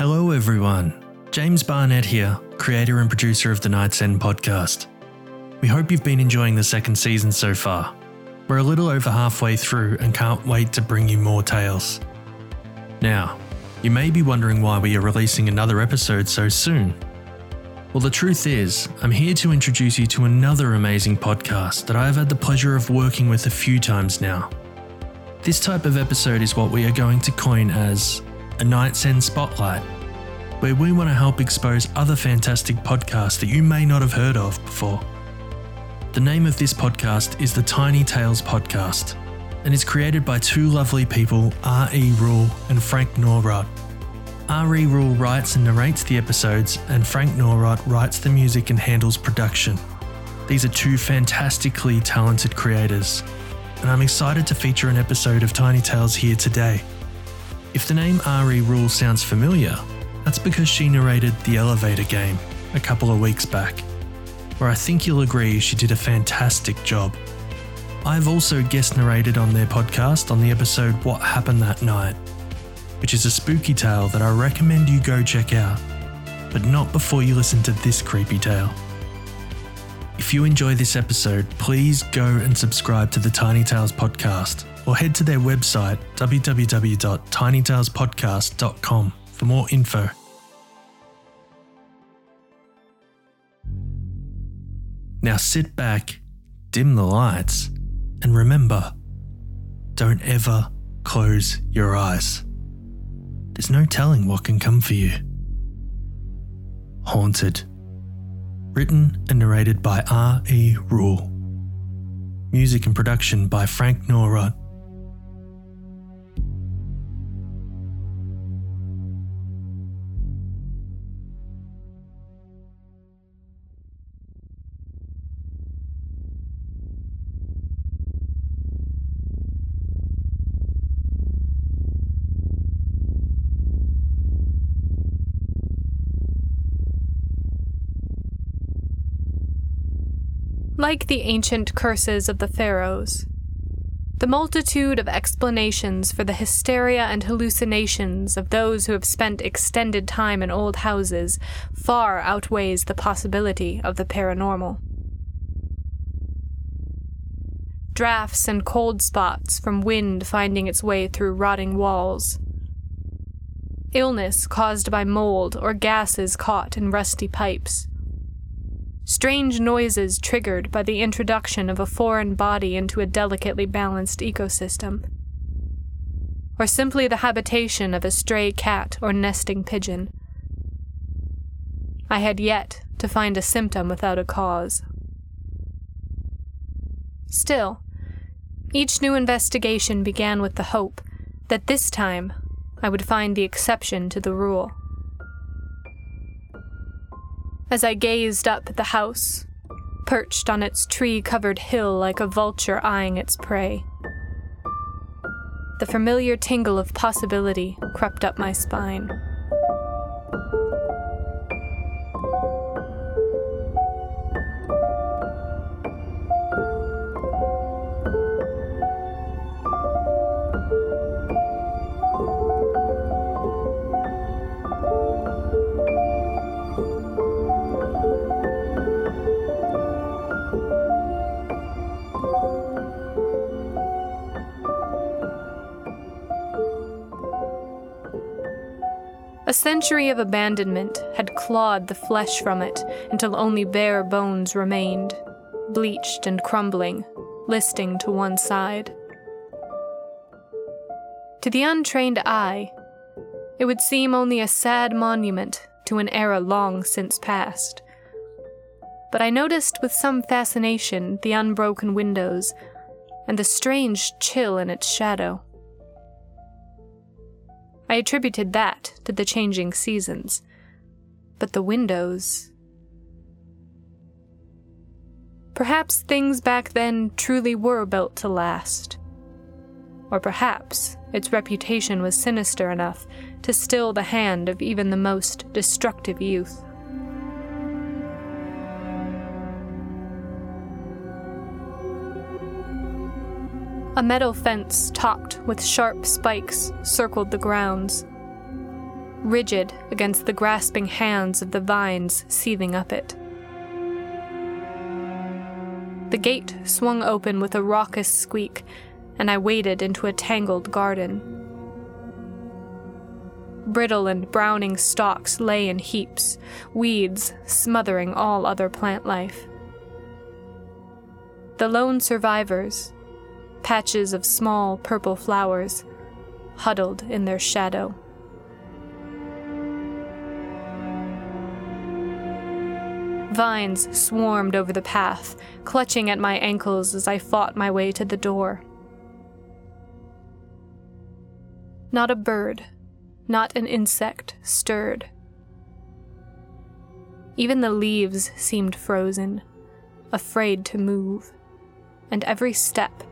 Hello, everyone. James Barnett here, creator and producer of the Night's End podcast. We hope you've been enjoying the second season so far. We're a little over halfway through and can't wait to bring you more tales. Now, you may be wondering why we are releasing another episode so soon. Well, the truth is, I'm here to introduce you to another amazing podcast that I have had the pleasure of working with a few times now. This type of episode is what we are going to coin as a Night's End Spotlight, where we want to help expose other fantastic podcasts that you may not have heard of before. The name of this podcast is the Tiny Tales Podcast and is created by two lovely people, R.E. Rule and Frank Nawrot. R.E. Rule writes and narrates the episodes, and Frank Nawrot writes the music and handles production. These are two fantastically talented creators, and I'm excited to feature an episode of Tiny Tales here today. If the name R.E. Rule sounds familiar, that's because she narrated The Elevator Game a couple of weeks back, where I think you'll agree she did a fantastic job. I've also guest narrated on their podcast on the episode What Happened That Night, which is a spooky tale that I recommend you go check out, but not before you listen to this creepy tale. If you enjoy this episode, please go and subscribe to the Tiny Tales podcast or head to their website www.tinytalespodcast.com for more info. Now sit back, dim the lights, and remember don't ever close your eyes. There's no telling what can come for you. Haunted. Written and narrated by R.E. Rule. Music and production by Frank Nawrot. Like the ancient curses of the pharaohs. The multitude of explanations for the hysteria and hallucinations of those who have spent extended time in old houses far outweighs the possibility of the paranormal. Drafts and cold spots from wind finding its way through rotting walls. Illness caused by mold or gases caught in rusty pipes strange noises triggered by the introduction of a foreign body into a delicately balanced ecosystem, or simply the habitation of a stray cat or nesting pigeon. I had yet to find a symptom without a cause. Still, each new investigation began with the hope that this time I would find the exception to the rule. As I gazed up at the house, perched on its tree covered hill like a vulture eyeing its prey, the familiar tingle of possibility crept up my spine. A century of abandonment had clawed the flesh from it until only bare bones remained, bleached and crumbling, listing to one side. To the untrained eye, it would seem only a sad monument to an era long since past. But I noticed with some fascination the unbroken windows and the strange chill in its shadow. I attributed that to the changing seasons. But the windows. Perhaps things back then truly were built to last. Or perhaps its reputation was sinister enough to still the hand of even the most destructive youth. A metal fence topped with sharp spikes circled the grounds. rigid against the grasping hands of the vines seething up it. The gate swung open with a raucous squeak, and I waded into a tangled garden. Brittle and browning stalks lay in heaps, weeds smothering all other plant life. The lone survivors, patches of small purple flowers, huddled in their shadow. Vines swarmed over the path, clutching at my ankles as I fought my way to the door. Not a bird, not an insect stirred. Even the leaves seemed frozen, afraid to move, and every step,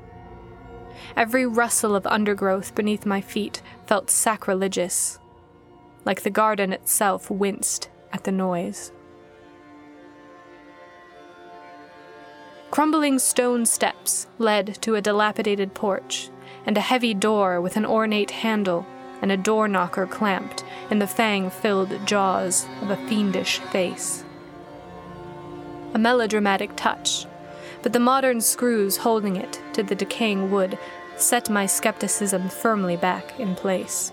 every rustle of undergrowth beneath my feet felt sacrilegious, like the garden itself winced at the noise. Crumbling stone steps led to a dilapidated porch and a heavy door with an ornate handle and a door knocker clamped in the fang filled jaws of a fiendish face. A melodramatic touch, but the modern screws holding it to the decaying wood set my skepticism firmly back in place.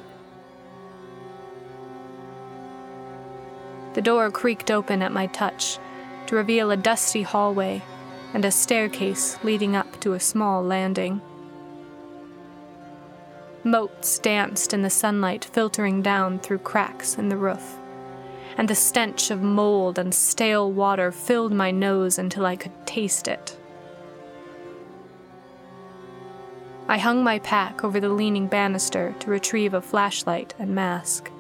The door creaked open at my touch to reveal a dusty hallway and a staircase leading up to a small landing. Motes danced in the sunlight filtering down through cracks in the roof, and the stench of mold and stale water filled my nose until I could taste it. I hung my pack over the leaning banister to retrieve a flashlight and mask.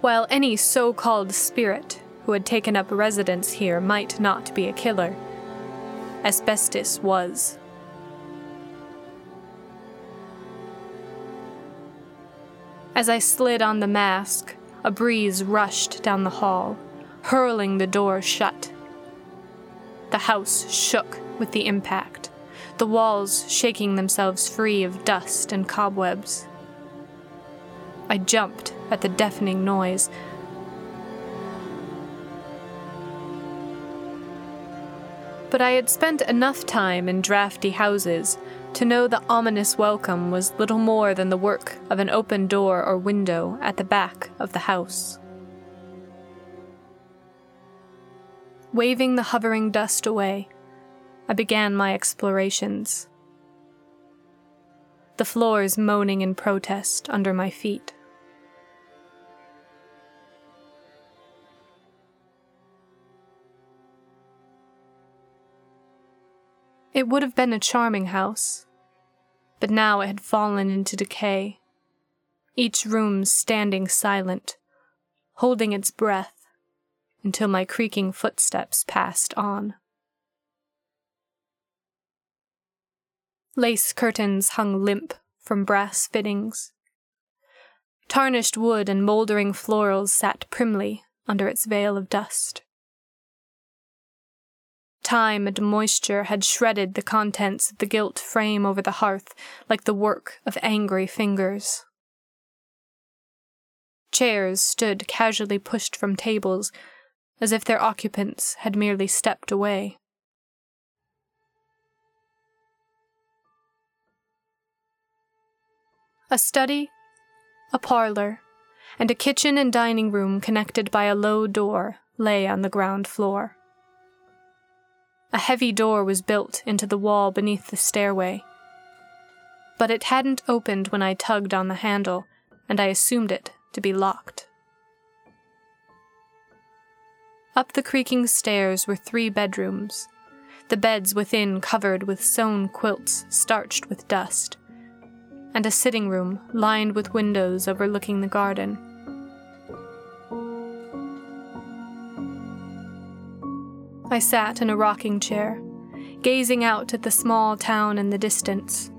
While any so called spirit who had taken up residence here might not be a killer. Asbestos was. As I slid on the mask, a breeze rushed down the hall, hurling the door shut. The house shook with the impact, the walls shaking themselves free of dust and cobwebs. I jumped at the deafening noise, but I had spent enough time in drafty houses to know the ominous welcome was little more than the work of an open door or window at the back of the house. Waving the hovering dust away, I began my explorations, the floors moaning in protest under my feet. It would have been a charming house, but now it had fallen into decay, each room standing silent, holding its breath until my creaking footsteps passed on. Lace curtains hung limp from brass fittings. Tarnished wood and mouldering florals sat primly under its veil of dust. Time and moisture had shredded the contents of the gilt frame over the hearth like the work of angry fingers. Chairs stood casually pushed from tables, as if their occupants had merely stepped away. A study, a parlor, and a kitchen and dining room connected by a low door lay on the ground floor. A heavy door was built into the wall beneath the stairway. But it hadn't opened when I tugged on the handle, and I assumed it to be locked. Up the creaking stairs were three bedrooms, the beds within covered with sewn quilts starched with dust, and a sitting room lined with windows overlooking the garden. I sat in a rocking chair, gazing out at the small town in the distance.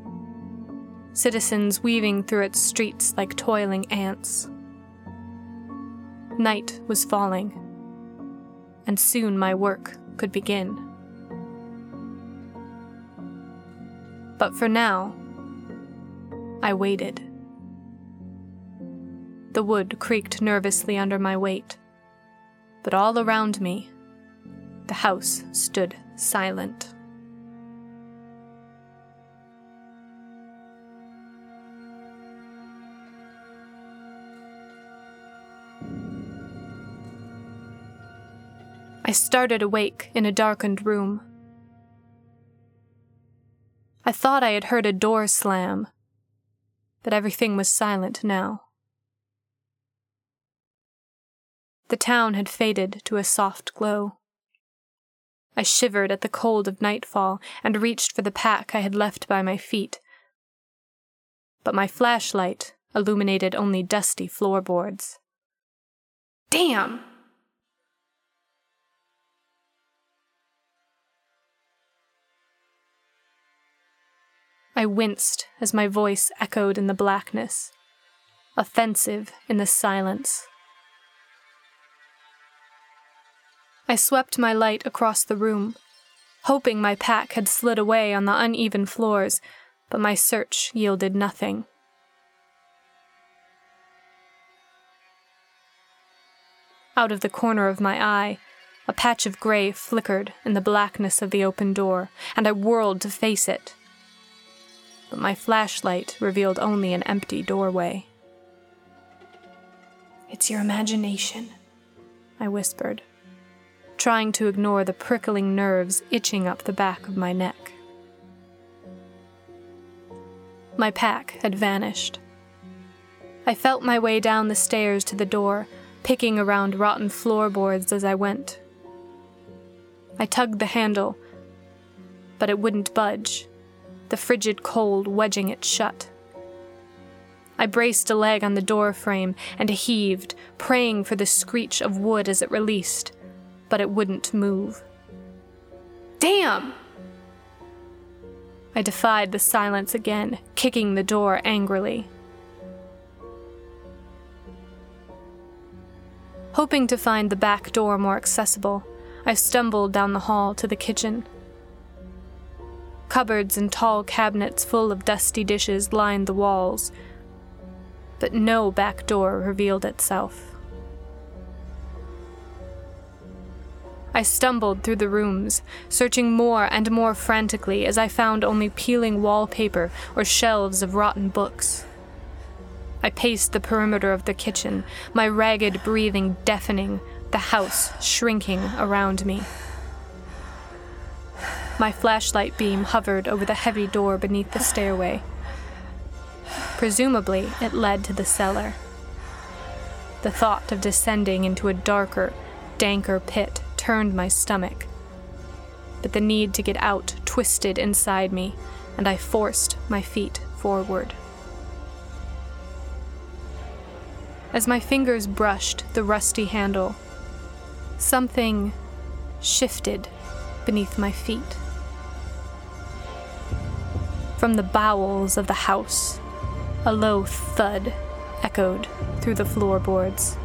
Citizens weaving through its streets like toiling ants. Night was falling, and soon my work could begin. But for now, I waited. The wood creaked nervously under my weight. But all around me, the house stood silent. I started awake in a darkened room. I thought I had heard a door slam, but everything was silent now. The town had faded to a soft glow. I shivered at the cold of nightfall and reached for the pack I had left by my feet. But my flashlight illuminated only dusty floorboards. Damn! I winced as my voice echoed in the blackness, offensive in the silence. I swept my light across the room, hoping my pack had slid away on the uneven floors, but my search yielded nothing. Out of the corner of my eye, a patch of gray flickered in the blackness of the open door, and I whirled to face it but my flashlight revealed only an empty doorway. It's your imagination, I whispered, trying to ignore the prickling nerves itching up the back of my neck. My pack had vanished. I felt my way down the stairs to the door, picking around rotten floorboards as I went. I tugged the handle, but it wouldn't budge the frigid cold wedging it shut. I braced a leg on the door frame and heaved, praying for the screech of wood as it released, but it wouldn't move. Damn! I defied the silence again, kicking the door angrily. Hoping to find the back door more accessible, I stumbled down the hall to the kitchen. Cupboards and tall cabinets full of dusty dishes lined the walls, but no back door revealed itself. I stumbled through the rooms, searching more and more frantically as I found only peeling wallpaper or shelves of rotten books. I paced the perimeter of the kitchen, my ragged breathing deafening, the house shrinking around me. My flashlight beam hovered over the heavy door beneath the stairway. Presumably, it led to the cellar. The thought of descending into a darker, danker pit turned my stomach. But the need to get out twisted inside me, and I forced my feet forward. As my fingers brushed the rusty handle, something shifted beneath my feet. From the bowels of the house, a low thud echoed through the floorboards,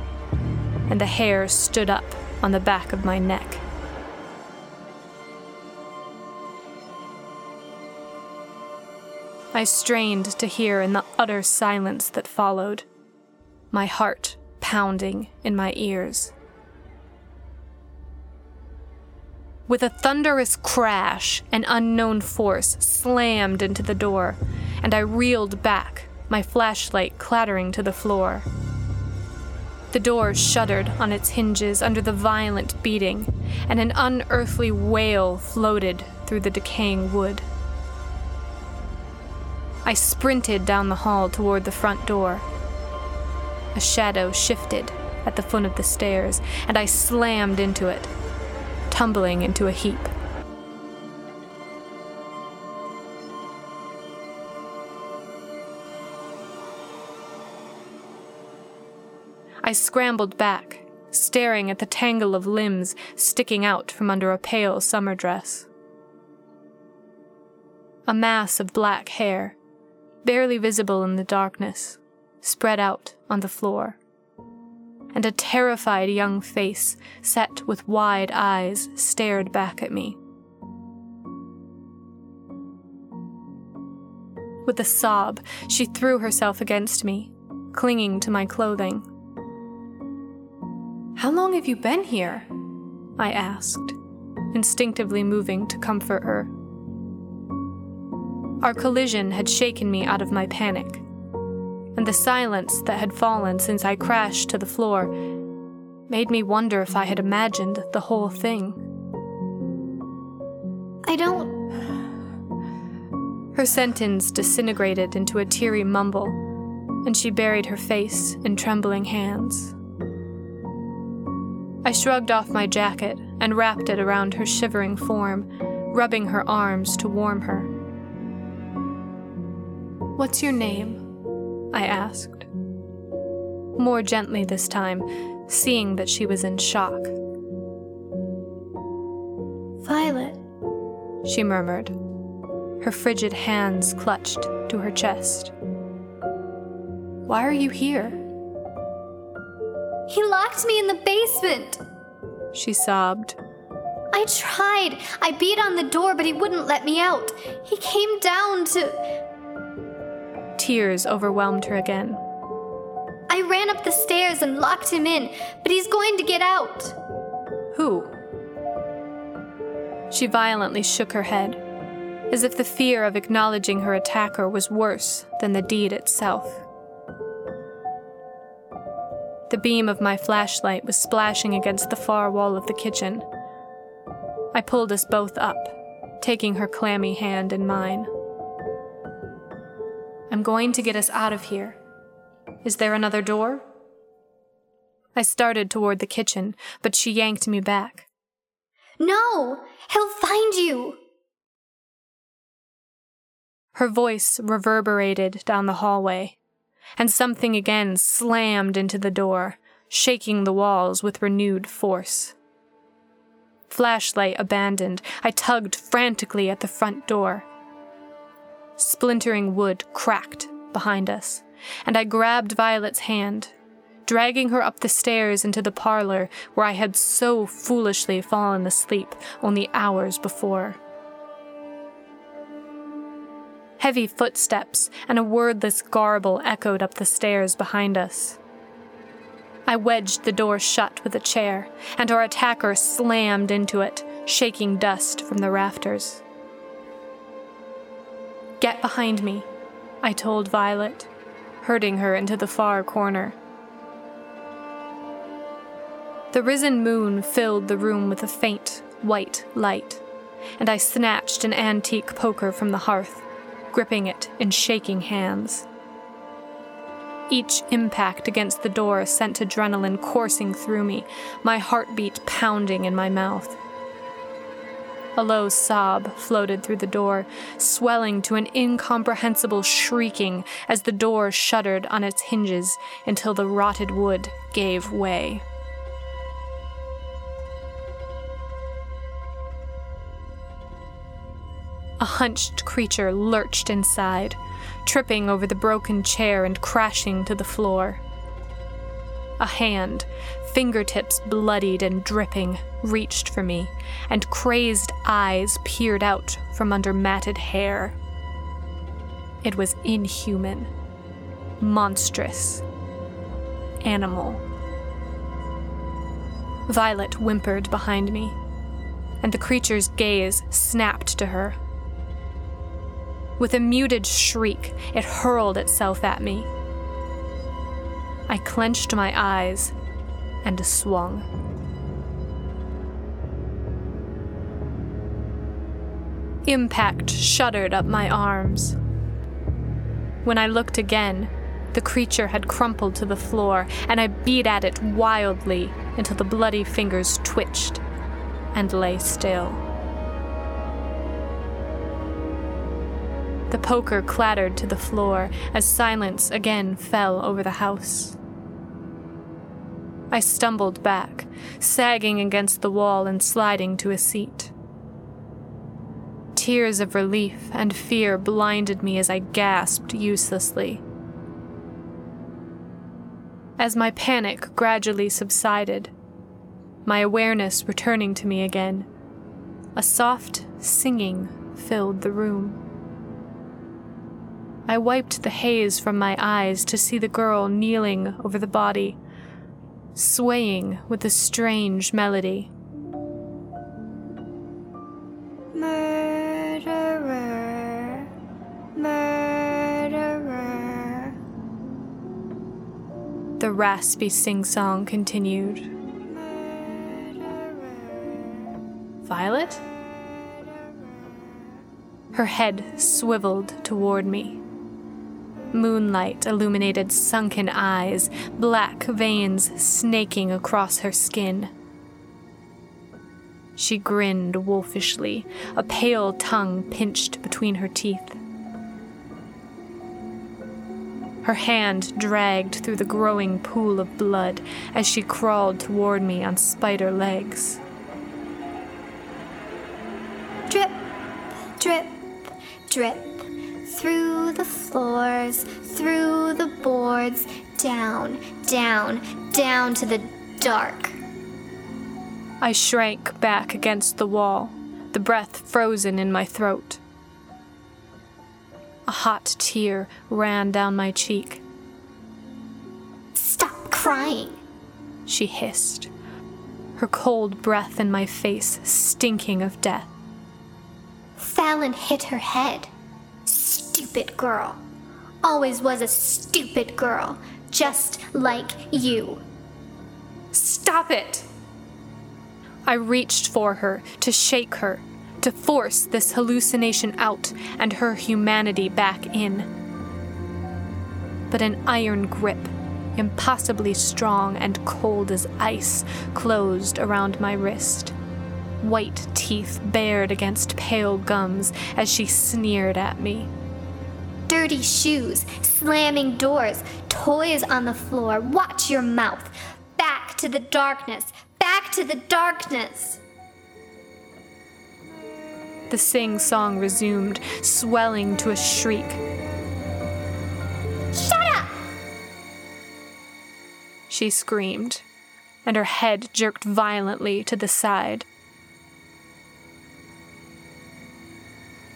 and the hair stood up on the back of my neck. I strained to hear in the utter silence that followed, my heart pounding in my ears. With a thunderous crash, an unknown force slammed into the door, and I reeled back, my flashlight clattering to the floor. The door shuddered on its hinges under the violent beating, and an unearthly wail floated through the decaying wood. I sprinted down the hall toward the front door. A shadow shifted at the foot of the stairs, and I slammed into it tumbling into a heap. I scrambled back, staring at the tangle of limbs sticking out from under a pale summer dress. A mass of black hair, barely visible in the darkness, spread out on the floor and a terrified young face, set with wide eyes, stared back at me. With a sob, she threw herself against me, clinging to my clothing. Long have you been here? I asked, instinctively moving to comfort her. Our collision had shaken me out of my panic, and the silence that had fallen since I crashed to the floor made me wonder if I had imagined the whole thing. I don't. Her sentence disintegrated into a teary mumble, and she buried her face in trembling hands. I shrugged off my jacket and wrapped it around her shivering form, rubbing her arms to warm her. What's your name? I asked. More gently this time, seeing that she was in shock. Violet, she murmured, her frigid hands clutched to her chest. Why are you here? He locked me in the basement, she sobbed. I tried. I beat on the door, but he wouldn't let me out. He came down to. Tears overwhelmed her again. I ran up the stairs and locked him in, but he's going to get out. Who? She violently shook her head, as if the fear of acknowledging her attacker was worse than the deed itself. The beam of my flashlight was splashing against the far wall of the kitchen. I pulled us both up, taking her clammy hand in mine. I'm going to get us out of here. Is there another door? I started toward the kitchen, but she yanked me back. No! He'll find you! Her voice reverberated down the hallway, and something again slammed into the door, shaking the walls with renewed force. Flashlight abandoned, I tugged frantically at the front door. Splintering wood cracked behind us, and I grabbed Violet's hand, dragging her up the stairs into the parlor where I had so foolishly fallen asleep only hours before. Heavy footsteps and a wordless garble echoed up the stairs behind us. I wedged the door shut with a chair, and our attacker slammed into it, shaking dust from the rafters. Get behind me, I told Violet, herding her into the far corner. The risen moon filled the room with a faint, white light, and I snatched an antique poker from the hearth, gripping it in shaking hands. Each impact against the door sent adrenaline coursing through me, my heartbeat pounding in my mouth. A low sob floated through the door, swelling to an incomprehensible shrieking as the door shuddered on its hinges until the rotted wood gave way. A hunched creature lurched inside, tripping over the broken chair and crashing to the floor. A hand, fingertips bloodied and dripping, reached for me, and crazed eyes peered out from under matted hair. It was inhuman, monstrous, animal. Violet whimpered behind me, and the creature's gaze snapped to her. With a muted shriek, it hurled itself at me. I clenched my eyes and swung. Impact shuddered up my arms. When I looked again, the creature had crumpled to the floor, and I beat at it wildly until the bloody fingers twitched and lay still. The poker clattered to the floor as silence again fell over the house. I stumbled back, sagging against the wall and sliding to a seat. Tears of relief and fear blinded me as I gasped uselessly. As my panic gradually subsided, my awareness returning to me again, a soft singing filled the room. I wiped the haze from my eyes to see the girl kneeling over the body, swaying with a strange melody. Murderer, murderer, The raspy sing song continued. murderer. Violet? Her head swiveled toward me. Moonlight illuminated sunken eyes, black veins snaking across her skin. She grinned wolfishly, a pale tongue pinched between her teeth. Her hand dragged through the growing pool of blood as she crawled toward me on spider legs. Drip, drip, drip. Through the floors, through the boards, down, down, down to the dark. I shrank back against the wall, the breath frozen in my throat. A hot tear ran down my cheek. Stop crying. She hissed, her cold breath in my face stinking of death. Fallon hit her head. Stupid girl. Always was a stupid girl, just like you. Stop it! I reached for her to shake her, to force this hallucination out and her humanity back in. But an iron grip, impossibly strong and cold as ice, closed around my wrist. White teeth bared against pale gums as she sneered at me. Dirty shoes, slamming doors, toys on the floor. Watch your mouth. Back to the darkness. Back to the darkness. The sing song resumed, swelling to a shriek. Shut up! She screamed, and her head jerked violently to the side.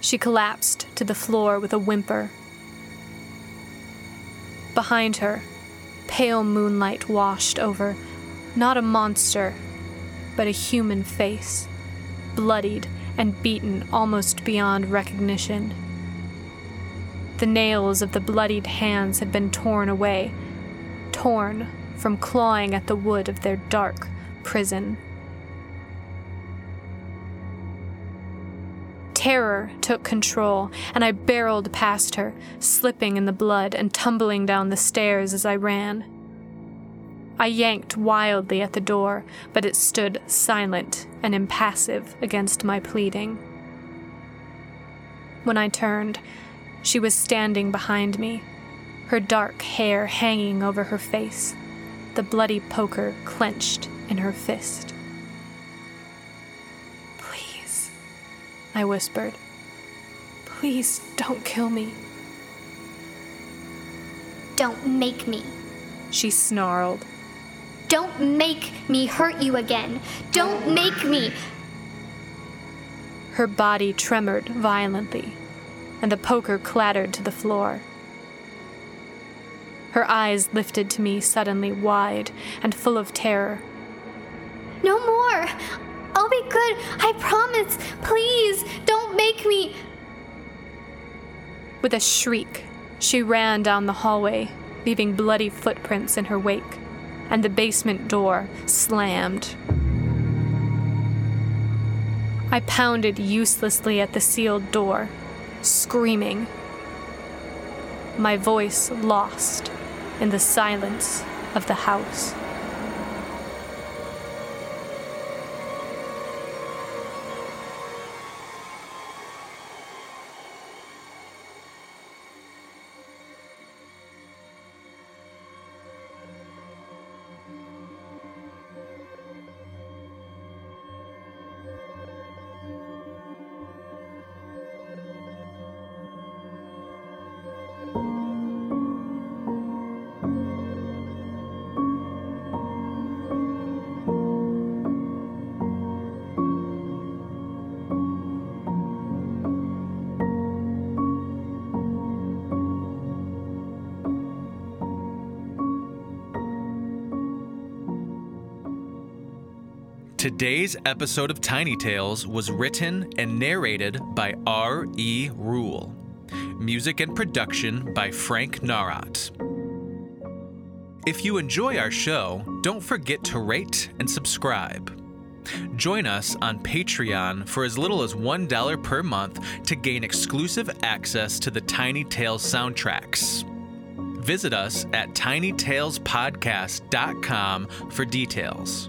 She collapsed to the floor with a whimper. Behind her, pale moonlight washed over, not a monster, but a human face, bloodied and beaten almost beyond recognition. The nails of the bloodied hands had been torn away, torn from clawing at the wood of their dark prison. Terror took control, and I barreled past her, slipping in the blood and tumbling down the stairs as I ran. I yanked wildly at the door, but it stood silent and impassive against my pleading. When I turned, she was standing behind me, her dark hair hanging over her face, the bloody poker clenched in her fist. I whispered. Please don't kill me, Don't make me. she snarled. Don't make me hurt you again. Don't make me. Her body tremored violently, and the poker clattered to the floor. Her eyes lifted to me suddenly wide and full of terror. No more. Be good. I promise. Please, don't make me. With a shriek, she ran down the hallway, leaving bloody footprints in her wake, and the basement door slammed. I pounded uselessly at the sealed door, screaming, my voice lost in the silence of the house. Today's episode of Tiny Tales was written and narrated by R.E. Rule. Music and production by Frank Nawrot. If you enjoy our show, don't forget to rate and subscribe. Join us on Patreon for as little as $1 per month to gain exclusive access to the Tiny Tales soundtracks. Visit us at tinytalespodcast.com for details.